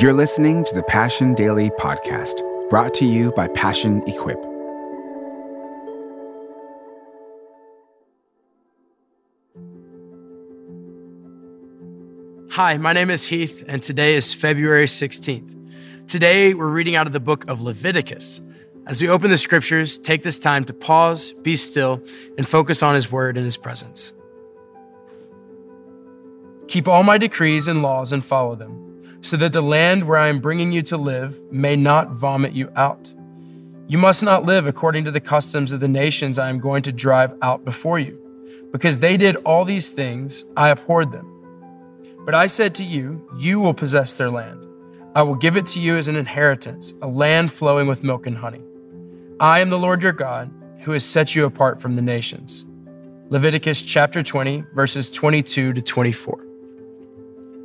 You're listening to the Passion Daily Podcast, brought to you by Passion Equip. Hi, my name is Heath, and today is February 16th. Today, we're reading out of the book of Leviticus. As we open the scriptures, take this time to pause, be still, and focus on His word and His presence. Keep all my decrees and laws and follow them, so that the land where I am bringing you to live may not vomit you out. You must not live according to the customs of the nations I am going to drive out before you. Because they did all these things, I abhorred them. But I said to you, You will possess their land. I will give it to you as an inheritance, a land flowing with milk and honey. I am the Lord your God, who has set you apart from the nations. Leviticus chapter 20, verses 22 to 24.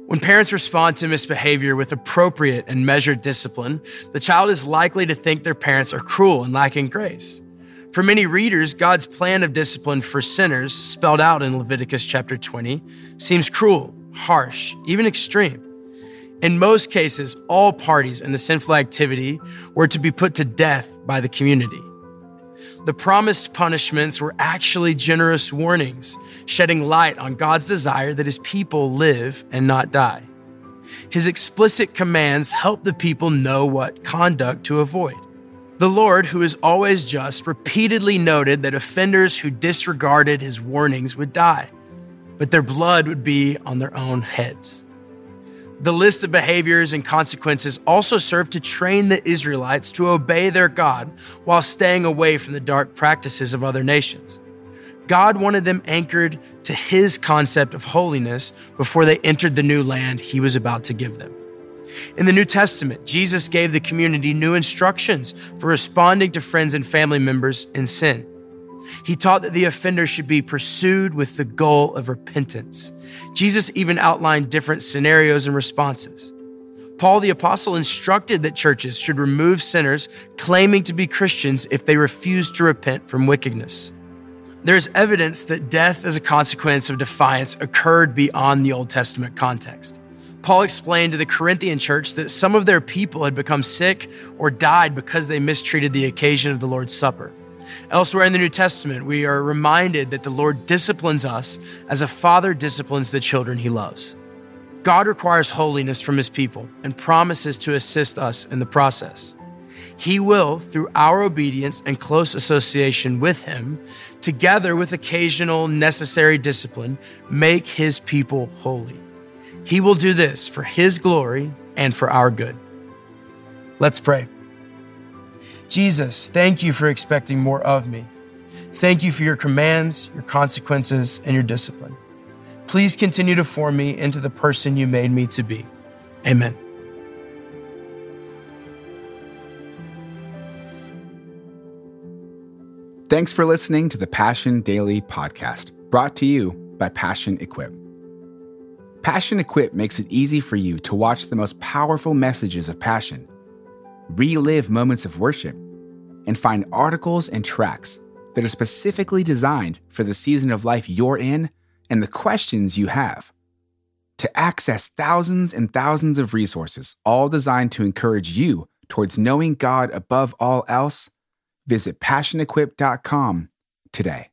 When parents respond to misbehavior with appropriate and measured discipline, the child is likely to think their parents are cruel and lacking grace. For many readers, God's plan of discipline for sinners, spelled out in Leviticus chapter 20, seems cruel, harsh, even extreme. In most cases, all parties in the sinful activity were to be put to death by the community. The promised punishments were actually generous warnings, shedding light on God's desire that his people live and not die. His explicit commands help the people know what conduct to avoid. The Lord, who is always just, repeatedly noted that offenders who disregarded his warnings would die, but their blood would be on their own heads. The list of behaviors and consequences also served to train the Israelites to obey their God while staying away from the dark practices of other nations. God wanted them anchored to his concept of holiness before they entered the new land he was about to give them. In the New Testament, Jesus gave the community new instructions for responding to friends and family members in sin. He taught that the offender should be pursued with the goal of repentance. Jesus even outlined different scenarios and responses. Paul the Apostle instructed that churches should remove sinners claiming to be Christians if they refuse to repent from wickedness. There is evidence that death as a consequence of defiance occurred beyond the Old Testament context. Paul explained to the Corinthian church that some of their people had become sick or died because they mistreated the occasion of the Lord's Supper. Elsewhere in the New Testament, we are reminded that the Lord disciplines us as a father disciplines the children he loves. God requires holiness from his people and promises to assist us in the process. He will, through our obedience and close association with him, together with occasional necessary discipline, make his people holy. He will do this for his glory and for our good. Let's pray. Jesus, thank you for expecting more of me. Thank you for your commands, your consequences, and your discipline. Please continue to form me into the person you made me to be. Amen. Thanks for listening to the Passion Daily Podcast, brought to you by Passion Equip. Passion Equip makes it easy for you to watch the most powerful messages of passion relive moments of worship, and find articles and tracks that are specifically designed for the season of life you're in and the questions you have. To access thousands and thousands of resources, all designed to encourage you towards knowing God above all else, visit passionequip.com today.